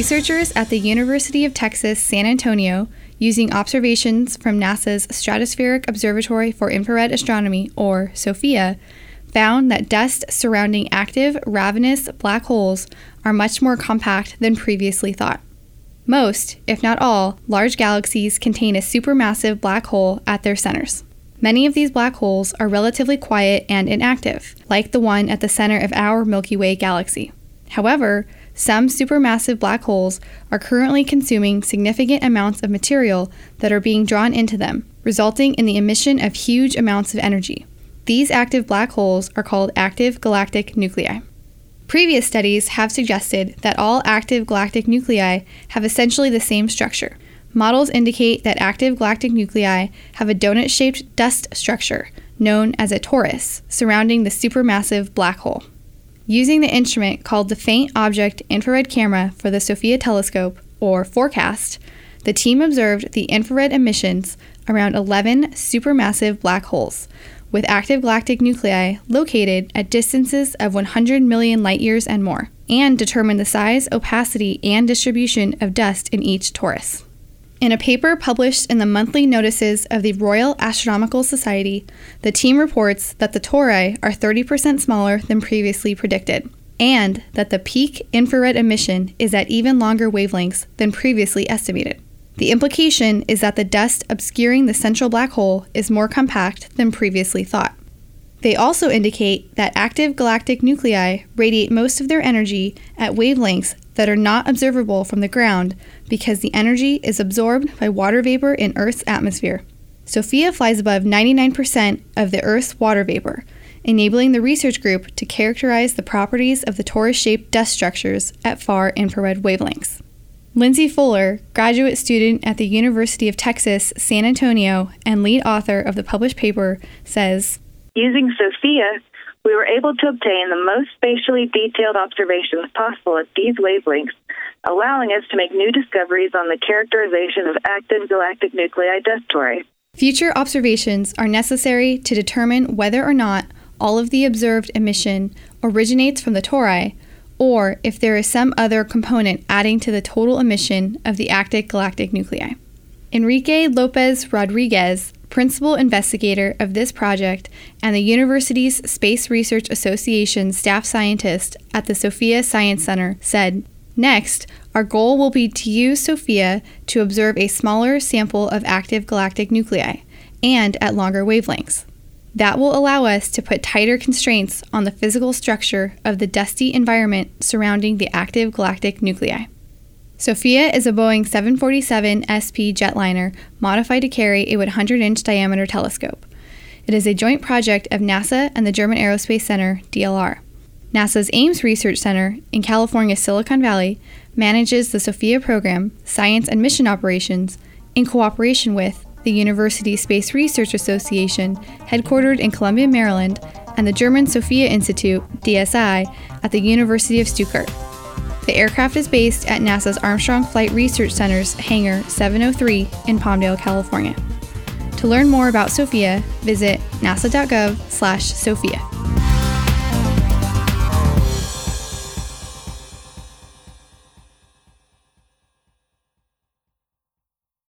Researchers at the University of Texas San Antonio, using observations from NASA's Stratospheric Observatory for Infrared Astronomy, or SOFIA, found that dust surrounding active, ravenous black holes are much more compact than previously thought. Most, if not all, large galaxies contain a supermassive black hole at their centers. Many of these black holes are relatively quiet and inactive, like the one at the center of our Milky Way galaxy. However, some supermassive black holes are currently consuming significant amounts of material that are being drawn into them, resulting in the emission of huge amounts of energy. These active black holes are called active galactic nuclei. Previous studies have suggested that all active galactic nuclei have essentially the same structure. Models indicate that active galactic nuclei have a donut shaped dust structure, known as a torus, surrounding the supermassive black hole. Using the instrument called the Faint Object Infrared Camera for the SOFIA telescope, or FORCAST, the team observed the infrared emissions around 11 supermassive black holes, with active galactic nuclei located at distances of 100 million light years and more, and determined the size, opacity, and distribution of dust in each torus. In a paper published in the monthly notices of the Royal Astronomical Society, the team reports that the tori are 30% smaller than previously predicted, and that the peak infrared emission is at even longer wavelengths than previously estimated. The implication is that the dust obscuring the central black hole is more compact than previously thought. They also indicate that active galactic nuclei radiate most of their energy at wavelengths that are not observable from the ground because the energy is absorbed by water vapor in Earth's atmosphere. SOFIA flies above 99% of the Earth's water vapor, enabling the research group to characterize the properties of the torus shaped dust structures at far infrared wavelengths. Lindsay Fuller, graduate student at the University of Texas, San Antonio, and lead author of the published paper, says Using SOFIA, we were able to obtain the most spatially detailed observations possible at these wavelengths, allowing us to make new discoveries on the characterization of active galactic nuclei dust tori. Future observations are necessary to determine whether or not all of the observed emission originates from the tori or if there is some other component adding to the total emission of the active galactic nuclei. Enrique Lopez Rodriguez, principal investigator of this project and the Universities Space Research Association staff scientist at the SOFIA Science Center, said, Next, our goal will be to use SOFIA to observe a smaller sample of active galactic nuclei and at longer wavelengths. That will allow us to put tighter constraints on the physical structure of the dusty environment surrounding the active galactic nuclei. SOFIA is a Boeing 747 SP jetliner modified to carry a 100 inch diameter telescope. It is a joint project of NASA and the German Aerospace Center, DLR. NASA's Ames Research Center in California's Silicon Valley manages the SOFIA program, science and mission operations, in cooperation with the University Space Research Association, headquartered in Columbia, Maryland, and the German SOFIA Institute, DSI, at the University of Stuttgart. The aircraft is based at NASA's Armstrong Flight Research Center's Hangar 703 in Palmdale, California. To learn more about SOFIA, visit nasa.gov/sofia.